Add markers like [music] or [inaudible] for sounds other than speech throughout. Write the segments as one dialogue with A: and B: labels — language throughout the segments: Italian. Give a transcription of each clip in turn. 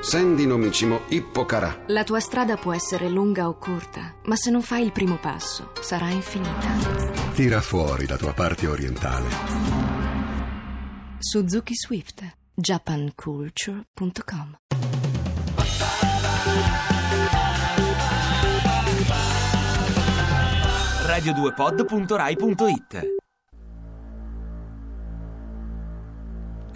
A: Sendi nomicimo Ippocarà.
B: La tua strada può essere lunga o corta, ma se non fai il primo passo, sarà infinita.
C: Tira fuori la tua parte orientale.
B: Suzuki Swift, japanculture.com
D: radio2pod.rai.it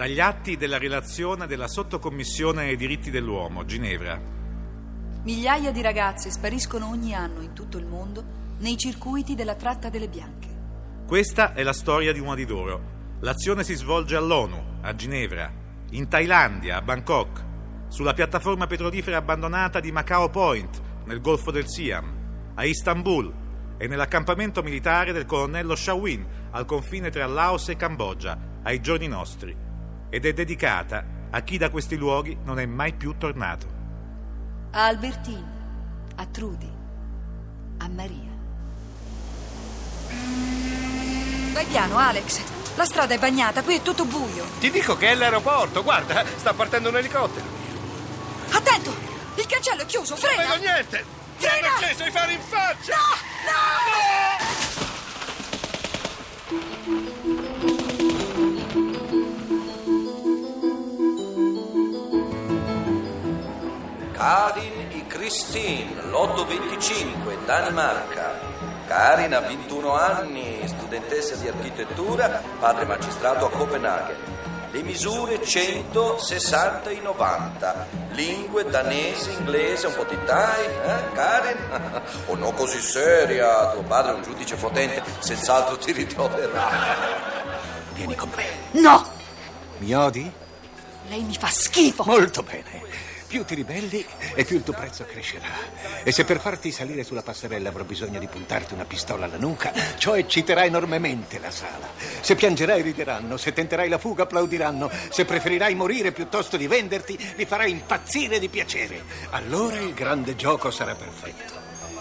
E: Dagli atti della relazione della Sottocommissione ai diritti dell'uomo, Ginevra.
F: Migliaia di ragazze spariscono ogni anno in tutto il mondo nei circuiti della tratta delle bianche.
E: Questa è la storia di una di loro. L'azione si svolge all'ONU, a Ginevra, in Thailandia, a Bangkok, sulla piattaforma petrolifera abbandonata di Macao Point, nel Golfo del Siam, a Istanbul e nell'accampamento militare del colonnello Shawin, al confine tra Laos e Cambogia, ai giorni nostri, ed è dedicata a chi da questi luoghi non è mai più tornato.
F: A Albertino, a Trudy, a Maria. Vai piano, Alex. La strada è bagnata, qui è tutto buio.
G: Ti dico che è l'aeroporto, guarda, sta partendo un elicottero.
F: Attento! Il cancello è chiuso,
G: Non
F: frena!
G: vedo niente! Mi
F: Frena!
G: hanno acceso i fari in faccia!
H: Karin e Christine, lotto 25, Danimarca. Karin ha 21 anni, studentessa di architettura, padre magistrato a Copenaghen. Le misure 160 e 90. Lingue danese, inglese, un po' di Thai, eh, Karin? [laughs] O no così seria, tuo padre è un giudice potente, senz'altro ti ritroverà. [laughs]
G: Vieni con me.
F: No!
G: Mi odi?
F: Lei mi fa schifo!
G: Molto bene. Più ti ribelli e più il tuo prezzo crescerà. E se per farti salire sulla passerella avrò bisogno di puntarti una pistola alla nuca, ciò ecciterà enormemente la sala. Se piangerai rideranno, se tenterai la fuga applaudiranno, se preferirai morire piuttosto di venderti, li farai impazzire di piacere. Allora il grande gioco sarà perfetto.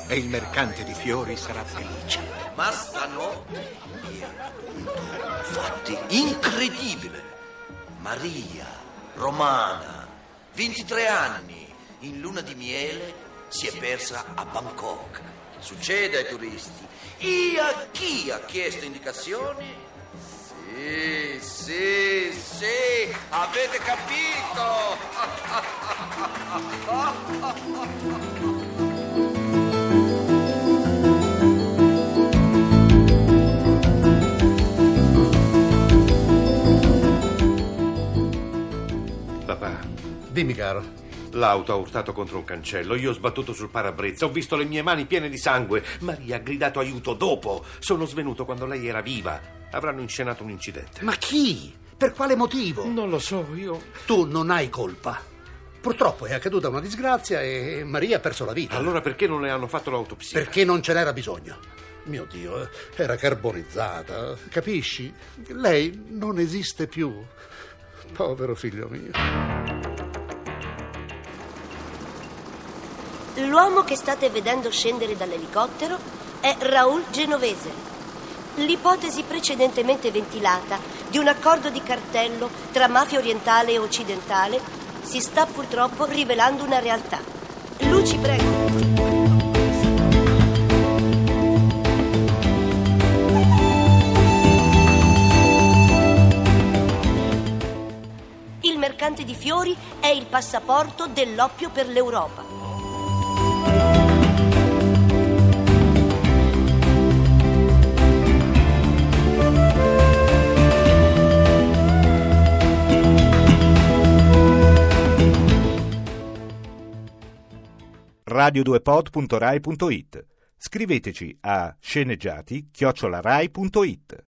G: E il mercante di fiori sarà felice.
H: Ma stanotte era tutto infatti incredibile. Maria, romana, 23 anni, in luna di miele, si è persa a Bangkok. Succede ai turisti. E a chi ha chiesto indicazioni? Sì, sì, sì, avete capito! [laughs]
G: Dimmi, caro.
I: l'auto ha urtato contro un cancello, io ho sbattuto sul parabrezza, ho visto le mie mani piene di sangue. Maria ha gridato aiuto dopo. Sono svenuto quando lei era viva. Avranno inscenato un incidente.
J: Ma chi? Per quale motivo?
I: Non lo so, io.
J: Tu non hai colpa. Purtroppo è accaduta una disgrazia e Maria ha perso la vita.
I: Allora perché non le hanno fatto l'autopsia?
J: Perché non ce n'era bisogno. Mio Dio, eh, era carbonizzata, capisci? Lei non esiste più. Povero figlio mio.
K: L'uomo che state vedendo scendere dall'elicottero è Raoul Genovese. L'ipotesi precedentemente ventilata di un accordo di cartello tra mafia orientale e occidentale si sta purtroppo rivelando una realtà. Luci, prego. Il mercante di fiori è il passaporto dell'oppio per l'Europa.
L: radio2pod.rai.it Scriveteci a sceneggiati-rai.it